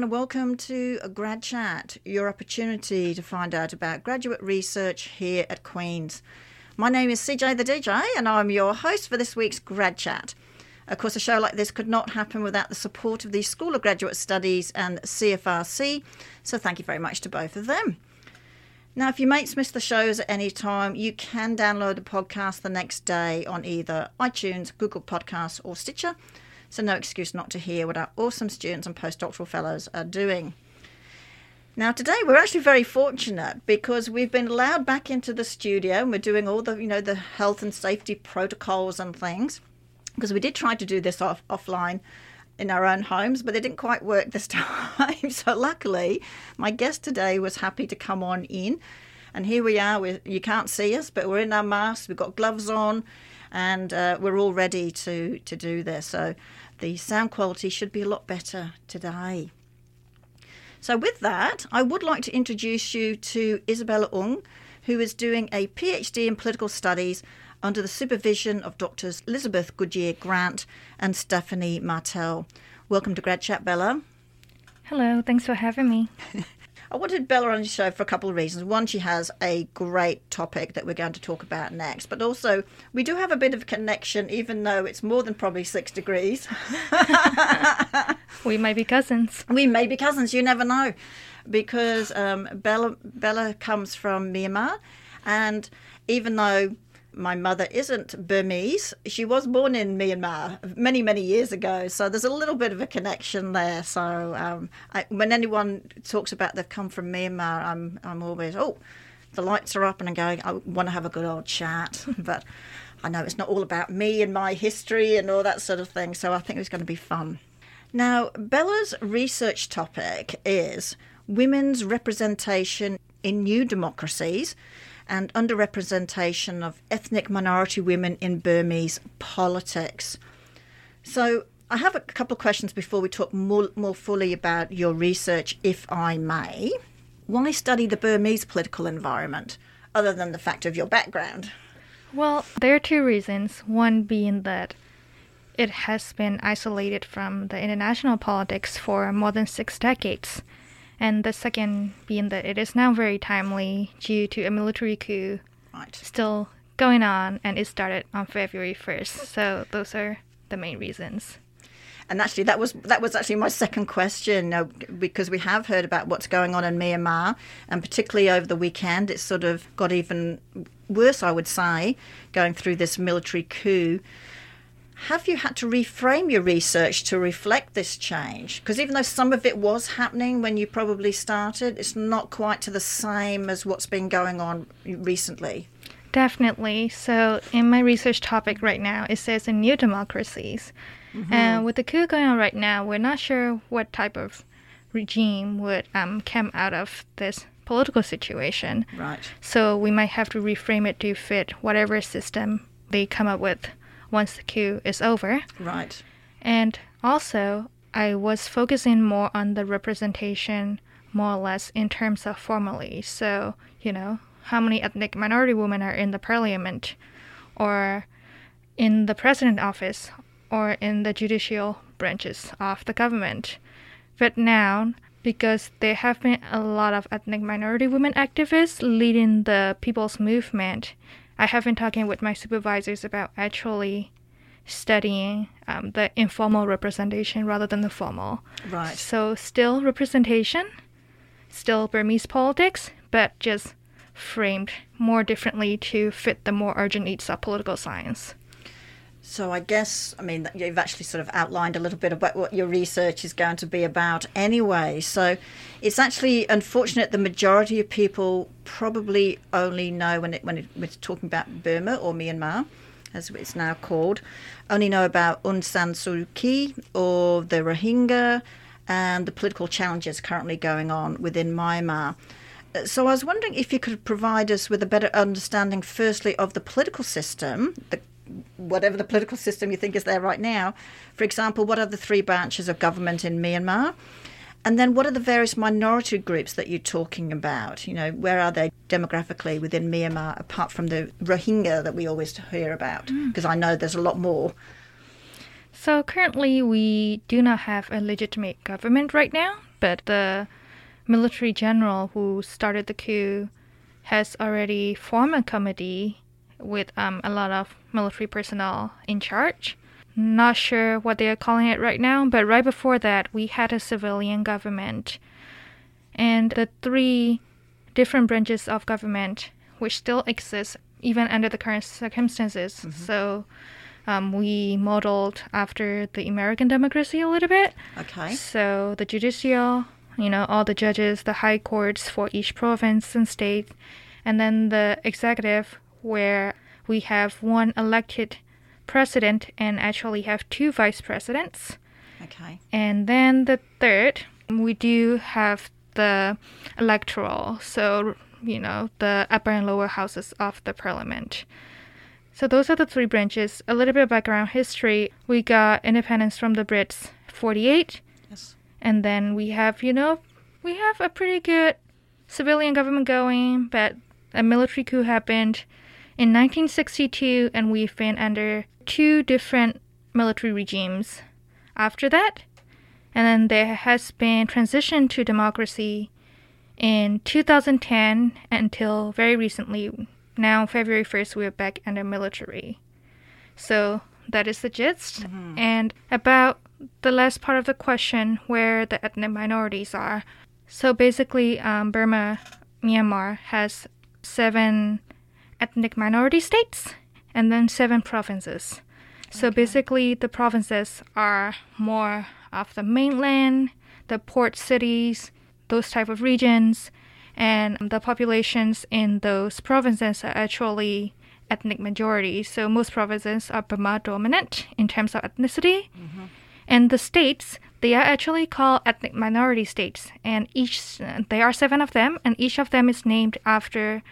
And welcome to Grad Chat, your opportunity to find out about graduate research here at Queen's. My name is CJ the DJ and I'm your host for this week's Grad Chat. Of course, a show like this could not happen without the support of the School of Graduate Studies and CFRC, so thank you very much to both of them. Now, if your mates miss the shows at any time, you can download the podcast the next day on either iTunes, Google Podcasts, or Stitcher. So, no excuse not to hear what our awesome students and postdoctoral fellows are doing. Now, today we're actually very fortunate because we've been allowed back into the studio and we're doing all the, you know, the health and safety protocols and things because we did try to do this off, offline in our own homes, but it didn't quite work this time. so, luckily, my guest today was happy to come on in. And here we are. We're, you can't see us, but we're in our masks, we've got gloves on, and uh, we're all ready to, to do this. So, the sound quality should be a lot better today. So, with that, I would like to introduce you to Isabella Ung, who is doing a PhD in political studies under the supervision of Doctors Elizabeth Goodyear Grant and Stephanie Martel. Welcome to Grad Chat, Bella. Hello, thanks for having me. I wanted Bella on the show for a couple of reasons. One, she has a great topic that we're going to talk about next, but also we do have a bit of connection, even though it's more than probably six degrees. we may be cousins. We may be cousins. You never know, because um, Bella Bella comes from Myanmar, and even though my mother isn't Burmese. She was born in Myanmar many, many years ago. So there's a little bit of a connection there. So um, I, when anyone talks about they've come from Myanmar, I'm, I'm always, oh, the lights are up and I'm going, I want to have a good old chat. but I know it's not all about me and my history and all that sort of thing. So I think it's going to be fun. Now, Bella's research topic is women's representation in new democracies and underrepresentation of ethnic minority women in Burmese politics. So, I have a couple of questions before we talk more, more fully about your research, if I may. Why study the Burmese political environment, other than the fact of your background? Well, there are two reasons. One being that it has been isolated from the international politics for more than six decades and the second being that it is now very timely due to a military coup right. still going on, and it started on February 1st. So those are the main reasons. And actually, that was that was actually my second question uh, because we have heard about what's going on in Myanmar, and particularly over the weekend, it's sort of got even worse, I would say, going through this military coup. Have you had to reframe your research to reflect this change? Because even though some of it was happening when you probably started, it's not quite to the same as what's been going on recently. Definitely. So, in my research topic right now, it says in new democracies. Mm-hmm. And with the coup going on right now, we're not sure what type of regime would um, come out of this political situation. Right. So, we might have to reframe it to fit whatever system they come up with once the coup is over. Right. And also, I was focusing more on the representation, more or less, in terms of formally. So, you know, how many ethnic minority women are in the parliament, or in the president office, or in the judicial branches of the government. But now, because there have been a lot of ethnic minority women activists leading the people's movement, I have been talking with my supervisors about actually studying um, the informal representation rather than the formal. Right. So, still representation, still Burmese politics, but just framed more differently to fit the more urgent needs of political science. So I guess, I mean, you've actually sort of outlined a little bit about what your research is going to be about anyway. So it's actually unfortunate the majority of people probably only know when it, when it, we're talking about Burma or Myanmar, as it's now called, only know about Aung San Suu Kyi or the Rohingya and the political challenges currently going on within Myanmar. So I was wondering if you could provide us with a better understanding, firstly, of the political system, the whatever the political system you think is there right now. For example, what are the three branches of government in Myanmar? And then what are the various minority groups that you're talking about? You know, where are they demographically within Myanmar, apart from the Rohingya that we always hear about? Because mm. I know there's a lot more. So currently, we do not have a legitimate government right now, but the military general who started the coup has already formed a committee with um, a lot of military personnel in charge. Not sure what they are calling it right now, but right before that, we had a civilian government. And the three different branches of government, which still exist even under the current circumstances. So um, we modeled after the American democracy a little bit. Okay. So the judicial, you know, all the judges, the high courts for each province and state, and then the executive, where we have one elected president and actually have two vice presidents. Okay. And then the third, we do have the electoral, so, you know, the upper and lower houses of the parliament. So those are the three branches. A little bit of background history. We got independence from the Brits 48, Yes. and then we have, you know, we have a pretty good civilian government going, but a military coup happened in 1962, and we've been under two different military regimes after that. And then there has been transition to democracy in 2010 until very recently. Now, February 1st, we are back under military. So that is the gist. And about the last part of the question, where the ethnic minorities are. So basically, um, Burma, Myanmar has seven ethnic minority states and then seven provinces. So basically, the provinces are more of the mainland, the port cities, those type of regions, and the populations in those provinces are actually ethnic majority. So most provinces are Burma dominant in terms of ethnicity. Mm-hmm. And the states, they are actually called ethnic minority states, and each there are seven of them, and each of them is named after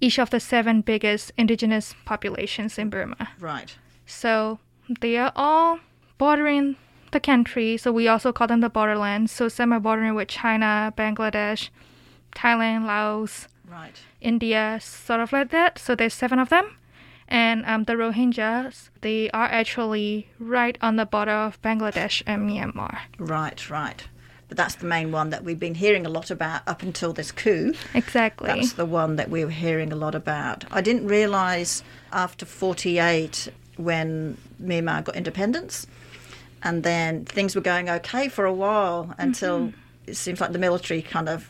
each of the seven biggest indigenous populations in Burma. Right. So they are all bordering the country. So we also call them the borderlands. So some are bordering with China, Bangladesh, Thailand, Laos, Right. India, sort of like that. So there's seven of them. And um, the Rohingyas, they are actually right on the border of Bangladesh and Myanmar. Right. Right. But that's the main one that we've been hearing a lot about up until this coup. Exactly. That's the one that we were hearing a lot about. I didn't realise after 48 when Myanmar got independence and then things were going okay for a while until mm-hmm. it seems like the military kind of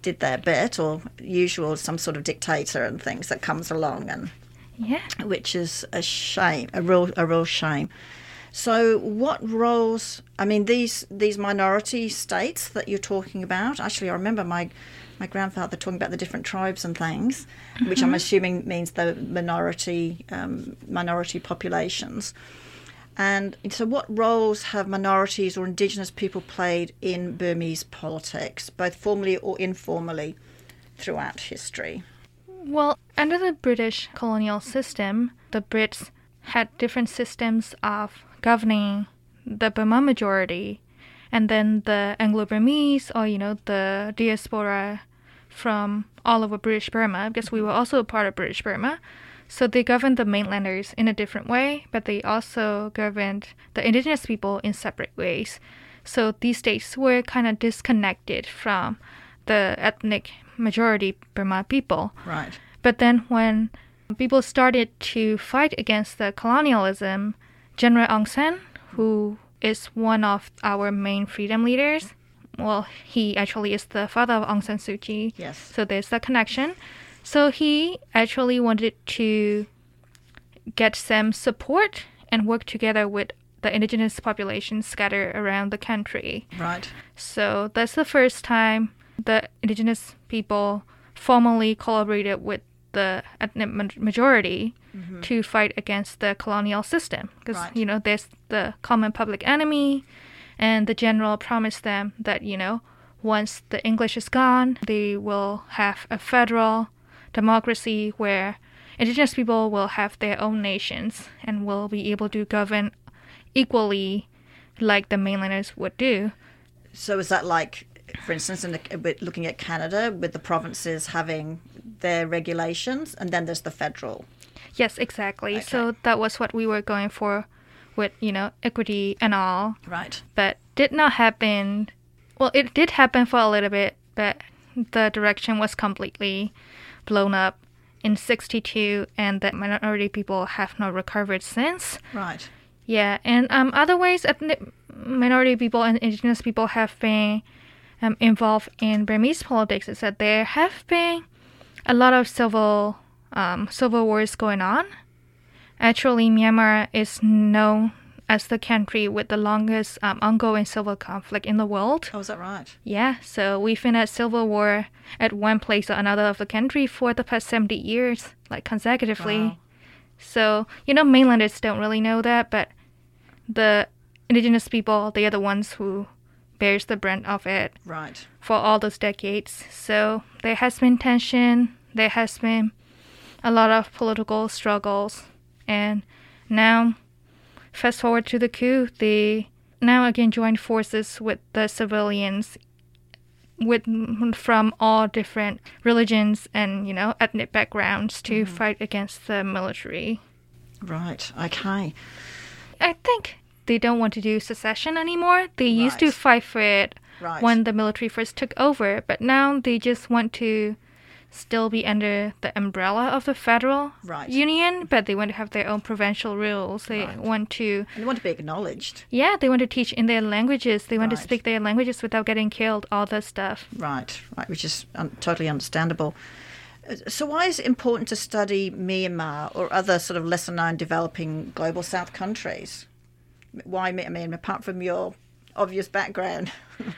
did their bit or usual some sort of dictator and things that comes along and yeah. which is a shame, a real a real shame. So, what roles? I mean, these these minority states that you're talking about. Actually, I remember my my grandfather talking about the different tribes and things, which I'm assuming means the minority um, minority populations. And so, what roles have minorities or indigenous people played in Burmese politics, both formally or informally, throughout history? Well, under the British colonial system, the Brits had different systems of governing the Burma majority, and then the Anglo Burmese, or you know, the diaspora from all over British Burma, because we were also a part of British Burma. So they governed the mainlanders in a different way, but they also governed the indigenous people in separate ways. So these states were kind of disconnected from the ethnic majority Burma people. Right. But then when people started to fight against the colonialism, General Aung San, who is one of our main freedom leaders, well, he actually is the father of Aung San Suu Kyi. Yes. So there's that connection. So he actually wanted to get some support and work together with the indigenous populations scattered around the country. Right. So that's the first time the indigenous people formally collaborated with the ethnic ma- majority mm-hmm. to fight against the colonial system. Because, Right. you know, there's the common public enemy, and the general promised them that, you know, once the English is gone, they will have a federal democracy where indigenous people will have their own nations and will be able to govern equally like the mainlanders would do. So is that like, for instance, in the, looking at Canada, with the provinces having their regulations, and then there's the federal. Yes, exactly. So that was what we were going for with, you know, equity and all, Right. but did not happen. Well, it did happen for a little bit, but the direction was completely blown up in 62 and that minority people have not recovered since. Right. Yeah, and um, other ways ethnic minority people and indigenous people have been um, involved in Burmese politics is that there have been a lot of civil um, civil wars going on. Actually, Myanmar is known as the country with the longest um, ongoing civil conflict in the world. Oh, is that right? Yeah, so we've been at civil war at one place or another of the country for the past 70 years, like consecutively. Wow. So, you know, mainlanders don't really know that, but the indigenous people, they are the ones who bears the brunt of it Right. for all those decades. So there has been tension, there has been a lot of political struggles, and now, fast forward to the coup, they now again joined forces with the civilians. With from all different religions and you know ethnic backgrounds to mm-hmm. fight against the military. Right. Okay. I think they don't want to do secession anymore. They used to fight for it Right. when the military first took over, but now they just want to still be under the umbrella of the federal Right. union, but they want to have their own provincial rules. They Right. want to, And you want to be acknowledged. yeah, they want to teach in their languages. They want Right. to speak their languages without getting killed. All that stuff. Right. Right. Which is un- totally understandable. Uh, So, why is it important to study Myanmar or other sort of lesser known developing global south countries? Why, Mi- I mean, apart from your obvious background?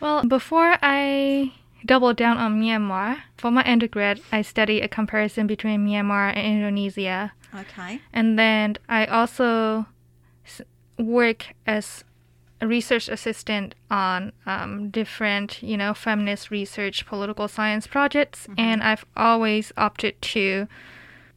Well, before I doubled down on Myanmar, for my undergrad, I studied a comparison between Myanmar and Indonesia. okay. And then I also work as a research assistant on um, different, you know, feminist research, political science projects. And I've always opted to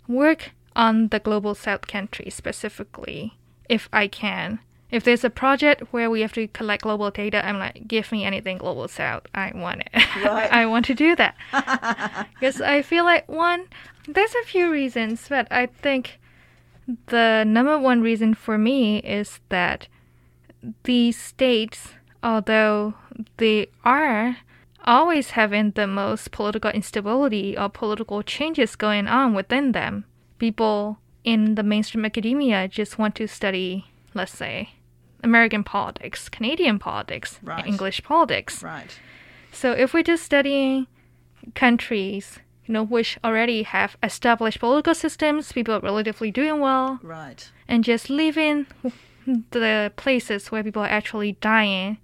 work on the global south countries specifically, if I can. If there's a project where we have to collect global data, I'm like, give me anything global south. I want it. Right. I want to do that. Because I feel like, one, there's a few reasons, but I think the number one reason for me is that these states, although they are always having the most political instability or political changes going on within them, people in the mainstream academia just want to study, let's say, American politics, Canadian politics, Right. English politics. Right. So if we're just studying countries, you know, which already have established political systems, people are relatively doing well, Right. and just leaving the places where people are actually dying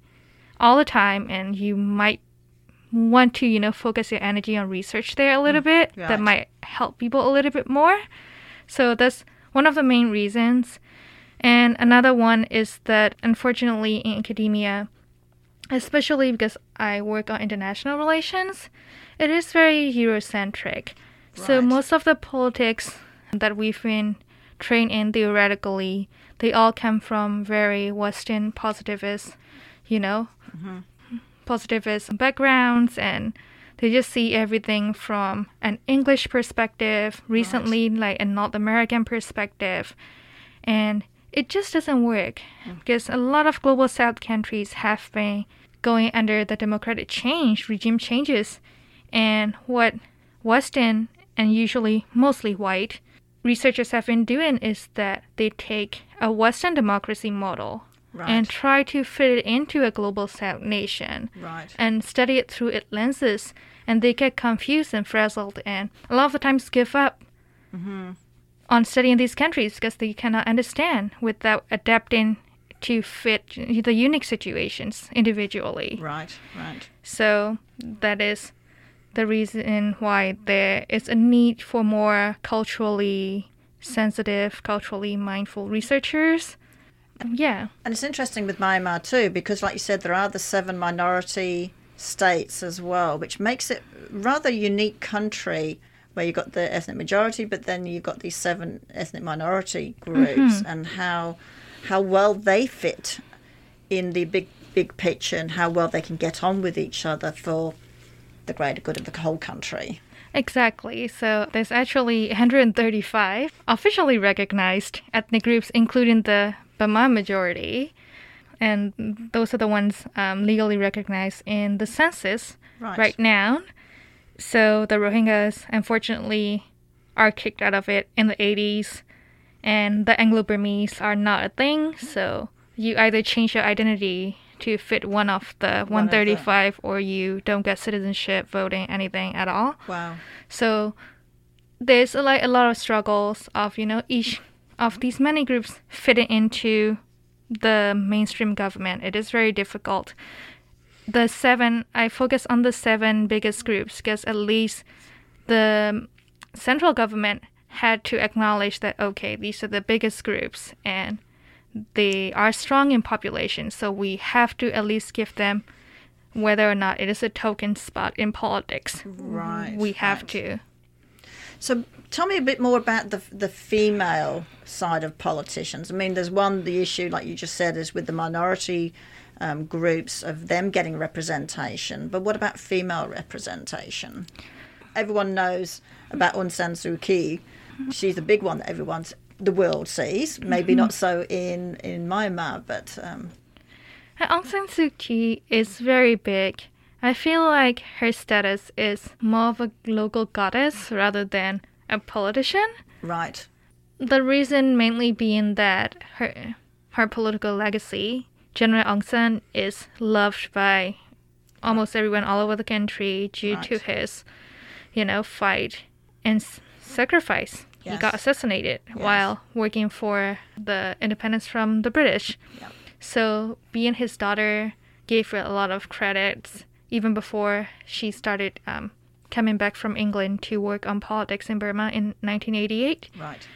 all the time, and you might want to, you know, focus your energy on research there a little mm, bit. right. That might help people a little bit more. So that's one of the main reasons. And another one is that unfortunately in academia, especially because I work on international relations, it is very Eurocentric. So most of the politics that we've been trained in theoretically, they all come from very Western positivist, you know, mm-hmm. positivist backgrounds and they just see everything from an English perspective, recently like a North American perspective. And it just doesn't work mm. because a lot of global south countries have been going under the democratic change, regime changes. And what Western and usually mostly white researchers have been doing is that they take a Western democracy model Right. and try to fit it into a global south nation Right. and study it through its lenses and they get confused and frazzled and a lot of the times give up mm-hmm. on studying these countries because they cannot understand without adapting to fit the unique situations individually. Right. Right. So that is the reason why there is a need for more culturally sensitive, culturally mindful researchers. Yeah. And it's interesting with Myanmar too, because like you said, there are the seven minority states as well, which makes it rather unique country where you've got the ethnic majority, but then you've got these seven ethnic minority groups mm-hmm. and how how well they fit in the big big picture and how well they can get on with each other for the greater good of the whole country. Exactly. So there's actually 135 officially recognized ethnic groups, including the Bama majority, and those are the ones um, legally recognized in the census Right. right now. So the Rohingyas, unfortunately, are kicked out of it in the 80s, and the Anglo Burmese are not a thing. So you either change your identity to fit one of the One of 135, or you don't get citizenship, voting, anything at all. Wow. So there's a, like a lot of struggles of you know each of these many groups fitting into the mainstream government. It is very difficult. The seven, I focus on the seven biggest groups because at least the central government had to acknowledge that okay, these are the biggest groups and they are strong in population, so we have to at least give them whether or not it is a token spot in politics. Right. We have right. to. So tell me a bit more about the the female side of politicians. I mean, there's one the issue, like you just said, is with the minority um, groups of them getting representation. But what about female representation? Everyone knows about Aung San Suu Kyi. She's the big one that everyone's the world sees. Maybe not so in in Myanmar, but um, Aung San Suu Kyi is very big. I feel like her status is more of a local goddess rather than a politician. right, The reason mainly being that her her political legacy, General Aung San, is loved by almost everyone all over the country due to his, you know, fight and s- sacrifice. He got Yes. assassinated while working for the independence from the British. Yeah. So being his daughter gave her a lot of credits even before she started um, coming back from England to work on politics in Burma in 1988. right,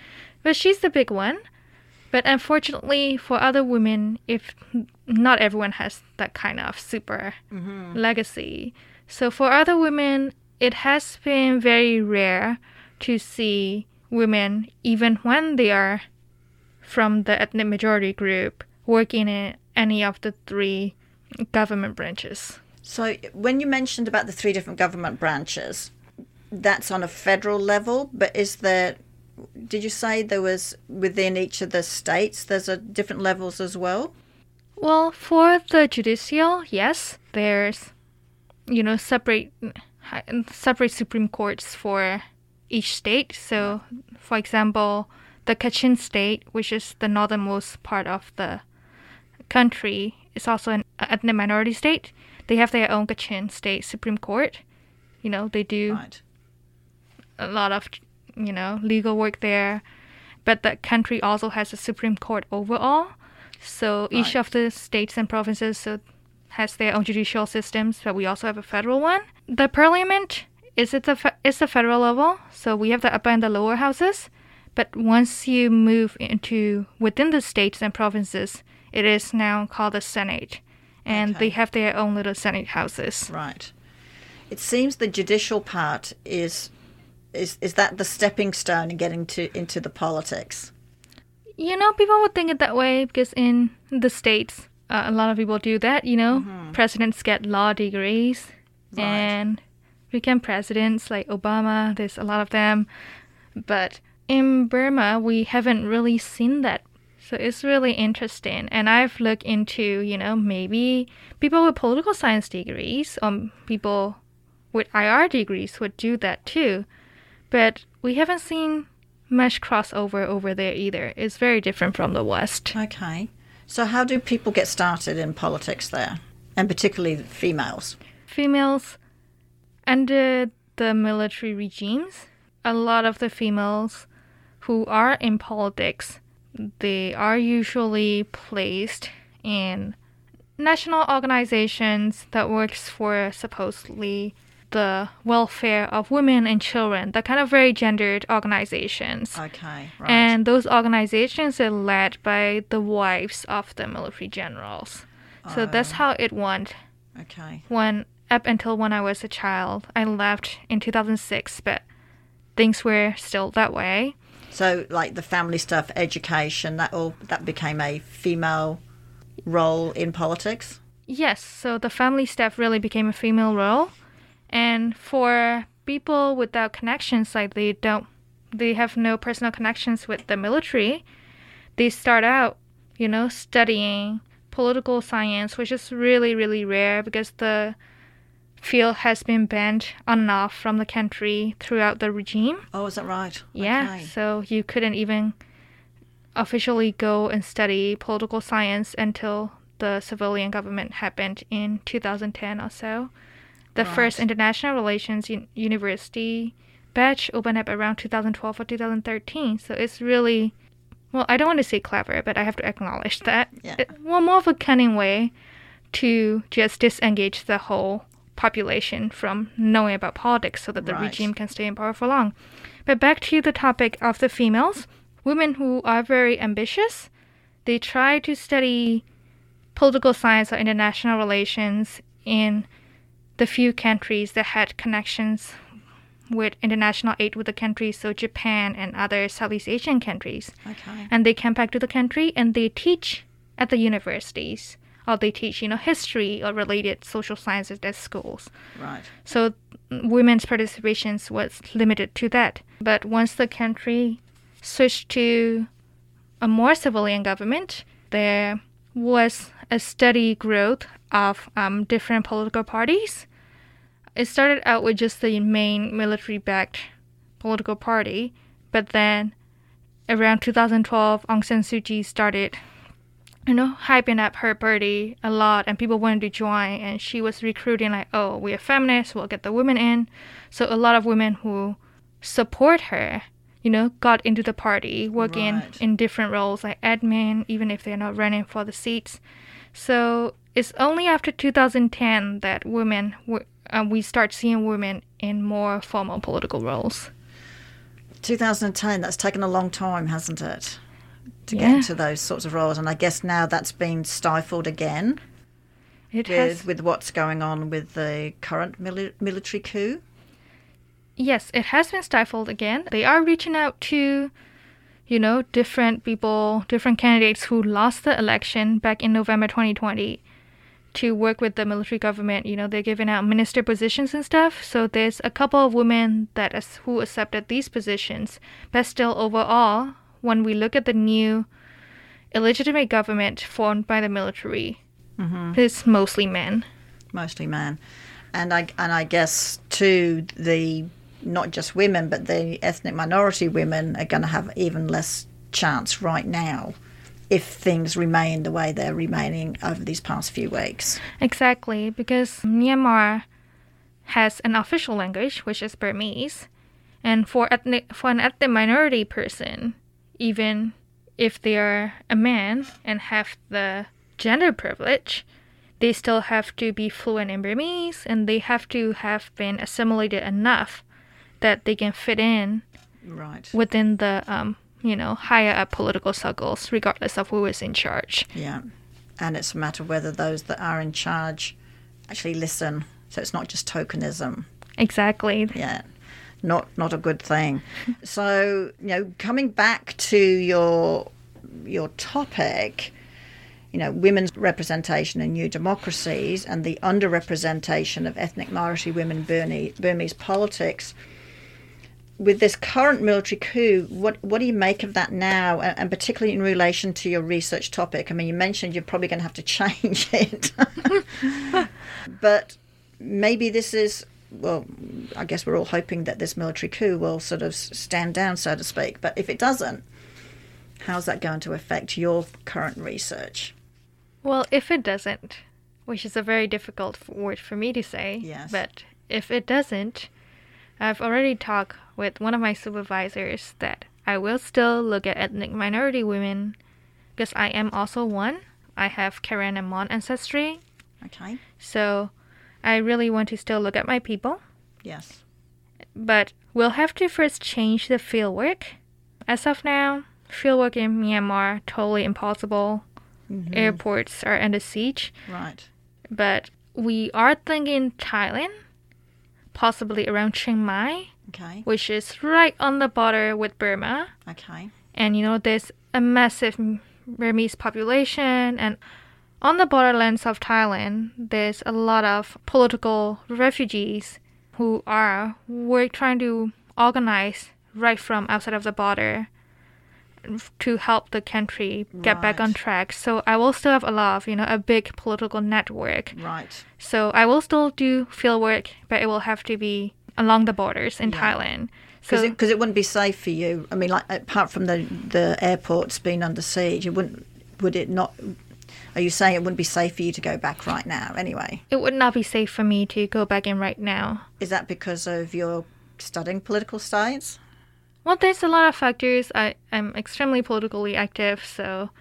But she's the big one. But unfortunately, for other women, if not everyone has that kind of super legacy. So for other women, it has been very rare to see women, even when they are from the ethnic majority group, working in any of the three government branches. So when you mentioned about the three different government branches, that's on a federal level, but is there did you say there was within each of the states there's a different levels as well? Well, for the judicial, yes, there's, you know, separate separate supreme courts for each state. So, for example, the Kachin state, which is the northernmost part of the country, is also an ethnic minority state. They have their own Kachin state supreme court. You know, they do Right. a lot of you know legal work there. But the country also has a supreme court overall. So each of the states and provinces so has their own judicial systems but we also have a federal one. The parliament is at the fe- is the federal level. So we have the upper and the lower houses. But once you move into within the states and provinces it is now called the senate and Okay. they have their own little senate houses Right. It seems the judicial part is is is that the stepping stone in getting to into the politics. You know, people would think it that way because in the States, uh, a lot of people do that. You know, presidents get law degrees Right. and become presidents like Obama. There's a lot of them. But in Burma, we haven't really seen that. So it's really interesting. And I've looked into, you know, maybe people with political science degrees or people with IR degrees would do that too. But we haven't seen much crossover over there either. It's very different from the West. Okay. So how do people get started in politics there? And particularly females. Females, under the military regimes, a lot of the females who are in politics, they are usually placed in national organizations that works for supposedly the welfare of women and children, the kind of very gendered organizations. Okay. Right. And those organizations are led by the wives of the military generals. So oh. that's how it went okay. when up until when I was a child. I left in 2006, but things were still that way. So like the family stuff, education, that all that became a female role in politics. Yes, so the family stuff really became a female role. And for people without connections, like they don't, they have no personal connections with the military, they start out you know, studying political science, which is really, really rare because the field has been banned on and off from the country throughout the regime. Oh, is that right? Yeah, Okay. so you couldn't even officially go and study political science until the civilian government happened in 2010 or so. The first international relations un- university batch opened up around 2012 or 2013. So it's really, well, I don't want to say clever, but I have to acknowledge that. Yeah. It- well, more of a cunning way to just disengage the whole population from knowing about politics so that the Right. regime can stay in power for long. But back to the topic of the females, women who are very ambitious, they try to study political science or international relations in the few countries that had connections with international aid with the countries, so Japan and other Southeast Asian countries. Okay. And they come back to the country and they teach at the universities, or they teach, you know, history or related social sciences at schools. Right. So women's participations was limited to that. But once the country switched to a more civilian government, there was a steady growth of um, different political parties. It started out with just the main military backed political party, but then around 2012, Aung San Suu Kyi started you know, hyping up her party a lot and people wanted to join and she was recruiting like, oh, we're feminists, we'll get the women in. So a lot of women who support her, you know, got into the party, working Right. in different roles like admin, even if they're not running for the seats. So it's only after 2010 that women, were, uh, we start seeing women in more formal political roles. 2010, that's taken a long time, hasn't it? To Yeah. get into those sorts of roles. And I guess now that's been stifled again It with, has with what's going on with the current mili- military coup. Yes, it has been stifled again. They are reaching out to, you know, different people, different candidates who lost the election back in November 2020 to work with the military government. You know, they're giving out minister positions and stuff. So there's a couple of women that as, who accepted these positions. But still, overall, when we look at the new illegitimate government formed by the military, mm-hmm. it's mostly men. mostly men, and I and I guess too the not just women but the ethnic minority women are going to have even less chance right now if things remain the way they're remaining over these past few weeks. Exactly, because Myanmar has an official language, which is Burmese, and for ethnic for an ethnic minority person, even if they are a man and have the gender privilege, they still have to be fluent in Burmese, and they have to have been assimilated enough that they can fit in Right. within the um, you know higher up political circles, regardless of who is in charge. Yeah. And it's a matter of whether those that are in charge actually listen. So it's not just tokenism. Exactly. Yeah. Not not a good thing. So, you know, coming back to your your topic, you know, women's representation in new democracies and the underrepresentation of ethnic minority women in Burmese, politics. With this current military coup, what what do you make of that now, and, and particularly in relation to your research topic? I mean, you mentioned you're probably going to have to change it, but maybe this is well. I guess we're all hoping that this military coup will sort of stand down, so to speak. But if it doesn't, how's that going to affect your current research? Well, if it doesn't, which is a very difficult word for me to say, Yes. but if it doesn't, I've already talked with one of my supervisors that I will still look at ethnic minority women because I am also one. I have Karen and Mon ancestry, Okay. so I really want to still look at my people. Yes. But we'll have to first change the fieldwork. As of now, fieldwork in Myanmar totally impossible. Mm-hmm. Airports are under siege. Right. but we are thinking Thailand, possibly around Chiang Mai, Okay. which is right on the border with Burma. Okay. And you know, there's a massive Burmese population, and on the borderlands of Thailand, there's a lot of political refugees who are we're trying to organize right from outside of the border to help the country get back on track. So I will still have a lot of, you know, a big political network. Right. So I will still do field work, but it will have to be along the borders in Yeah. Thailand. Because So it, 'cause it wouldn't be safe for you. I mean, like apart from the the airports being under siege, it wouldn't. Would it not? Are you saying it wouldn't be safe for you to go back right now? Anyway, it would not be safe for me to go back in right now. is that because of your studying political science? Well, there's a lot of factors. I am extremely politically active, so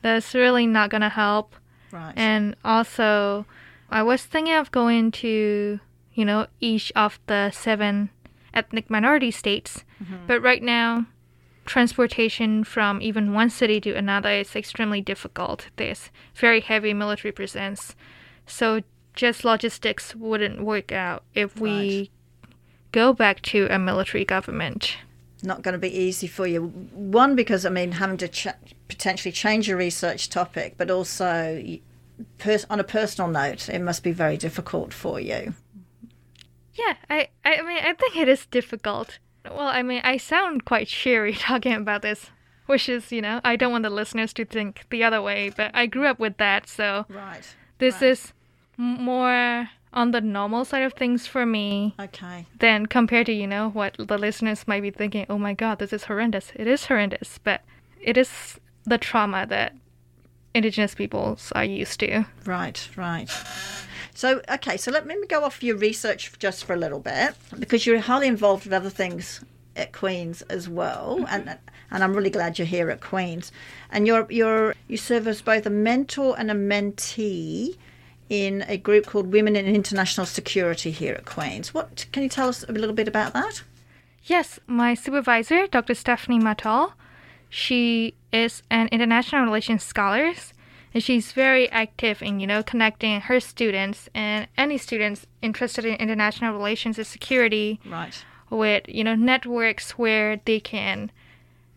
that's really not gonna help. Right. And also, I was thinking of going to, you know, each of the seven ethnic minority states. Mm-hmm. But right now, transportation from even one city to another is extremely difficult. There's very heavy military presence. So just logistics wouldn't work out if we Right. go back to a military government. not going to be easy for you. One, because I mean, having to ch- potentially change your research topic, but also pers- on a personal note, it must be very difficult for you. Yeah, I, I mean, I think it is difficult. Well, I mean, I sound quite cheery talking about this, which is, you know, I don't want the listeners to think the other way, but I grew up with that, so Right. this right. is more on the normal side of things for me Okay. than compared to, you know, what the listeners might be thinking, oh my god, this is horrendous. It is horrendous, but it is the trauma that indigenous peoples are used to. Right, right. So, okay, so let me go off your research just for a little bit because you're highly involved with other things at Queen's as well, mm-hmm. and and I'm really glad you're here at Queen's. And you're you're you serve as both a mentor and a mentee in a group called Women in International Security here at Queen's. What can you tell us a little bit about that? Yes, my supervisor, Dr. Stephanie Martel, she is an international relations scholar, and she's very active in, you know, connecting her students and any students interested in international relations and security Right. with, you know, networks where they can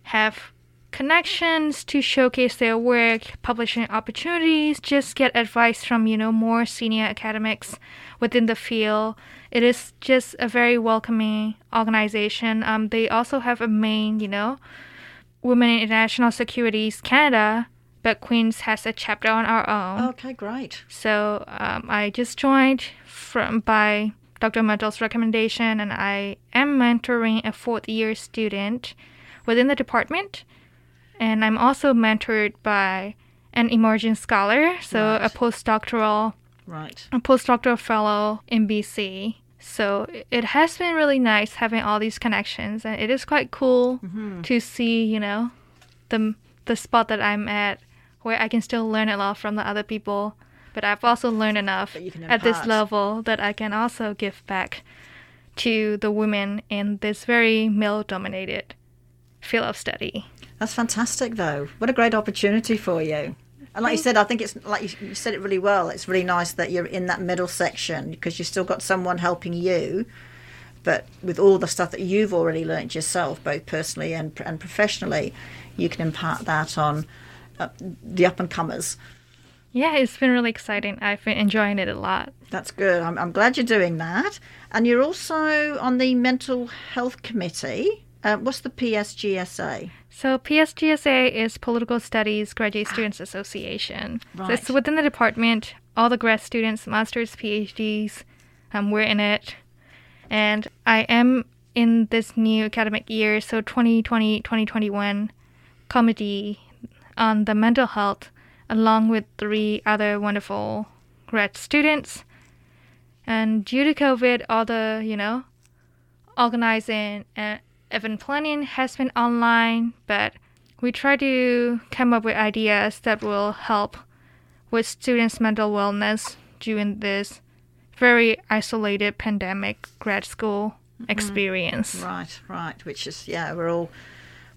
have connections to showcase their work, publishing opportunities, just get advice from, you know, more senior academics within the field. It is just a very welcoming organization. Um, they also have a main, you know, Women in International Securities Canada, but Queens has a chapter on our own. Okay, great. So um, I just joined from by Dr. Martel's recommendation, and I am mentoring a fourth year student within the department. And I'm also mentored by an emerging scholar, so Right. a postdoctoral Right. a postdoctoral fellow in BC. So it has been really nice having all these connections, and it is quite cool to see, you know, the the spot that I'm at, where I can still learn a lot from the other people, but I've also learned enough That you can at this level that I can also give back to the women in this very male-dominated field of study. That's fantastic, though. What a great opportunity for you. And like you said, I think it's like you, you said it really well. It's really nice that you're in that middle section because you've still got someone helping you, but with all the stuff that you've already learnt yourself, both personally and and professionally, you can impart that on uh, the up and comers. Yeah, it's been really exciting. I've been enjoying it a lot. That's good. I'm, I'm glad you're doing that. And you're also on the mental health committee. Uh, what's the PSGSA? So PSGSA is Political Studies Graduate Students Association. So it's within the department. All the grad students, masters, PhDs, um, we're in it. And I am in this new academic year, so 2020-2021 committee on the mental health, along with three other wonderful grad students. And due to COVID, all the you know organizing and event planning has been online, but we try to come up with ideas that will help with students' mental wellness during this very isolated pandemic grad school mm-hmm. experience. Right, right. Which is yeah, we're all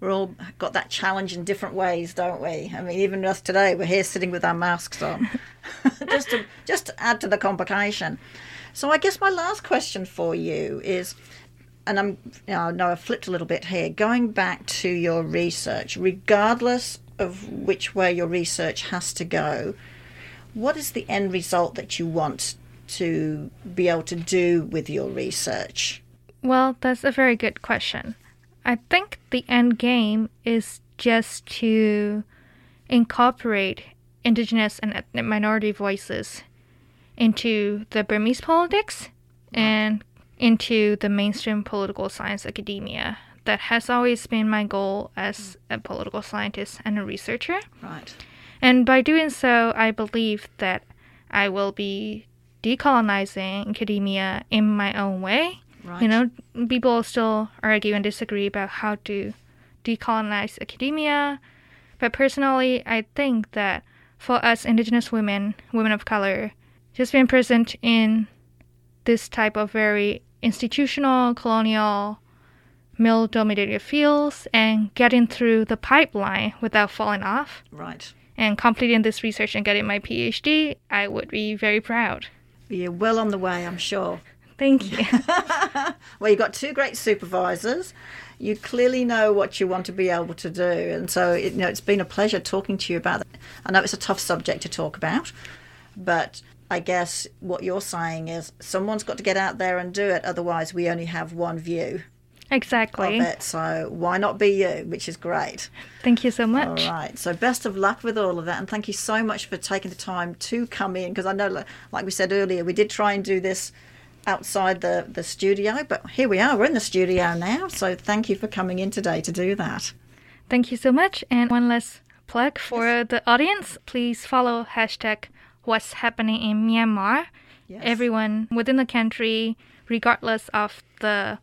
we're all got that challenge in different ways, don't we? I mean, even us today, we're here sitting with our masks on, just to just to add to the complication. So I guess my last question for you is, and I'm you know, no, I flipped a little bit here. Going back to your research, regardless of which way your research has to go, what is the end result that you want to be able to do with your research? Well, that's a very good question. I think the end game is just to incorporate indigenous and ethnic minority voices into the Burmese politics and into the mainstream political science academia. That has always been my goal as a political scientist and a researcher. Right. And by doing so, I believe that I will be decolonizing academia in my own way. Right. You know, people still argue and disagree about how to decolonize academia. But personally, I think that for us Indigenous women, women of color, just being present in this type of very institutional, colonial, male dominated fields and getting through the pipeline without falling off Right. and completing this research and getting my PhD, I would be very proud. You're well on the way, I'm sure. Thank you. Well, you've got two great supervisors. You clearly know what you want to be able to do, and so it, you know it's been a pleasure talking to you about it. I know it's a tough subject to talk about, but I guess what you're saying is someone's got to get out there and do it. Otherwise, we only have one view exactly. of it. So why not be you? Which is great. Thank you so much. All right. So best of luck with all of that, and thank you so much for taking the time to come in. Because I know, like we said earlier, we did try and do this outside the the studio, but here we are. We're in the studio now. So thank you for coming in today to do that. Thank you so much. And one last plug for the audience. Please follow hashtag what's happening in Myanmar. Yes. Everyone within the country, regardless of the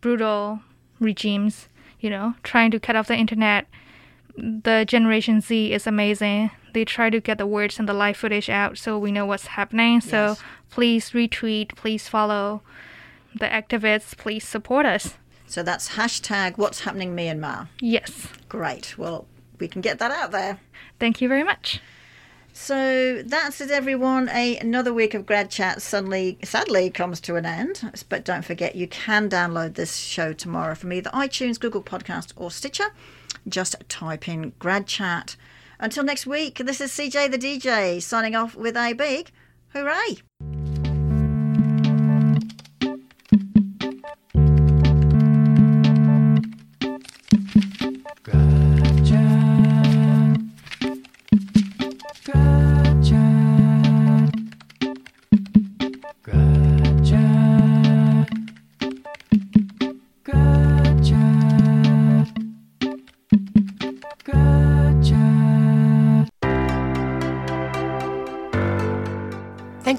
brutal regimes, you know, trying to cut off the internet. The Generation Z is amazing. They try to get the words and the live footage out so we know what's happening. So Yes. Please retweet, please follow the activists, please support us. So that's hashtag What's Happening Myanmar. Yes. Great. Well, we can get that out there. Thank you very much. So that's it, everyone. A, another week of Grad Chat suddenly, sadly, comes to an end. But don't forget, you can download this show tomorrow from either iTunes, Google Podcast, or Stitcher. Just type in Grad Chat. Until next week, this is CJ the DJ signing off with a big hooray.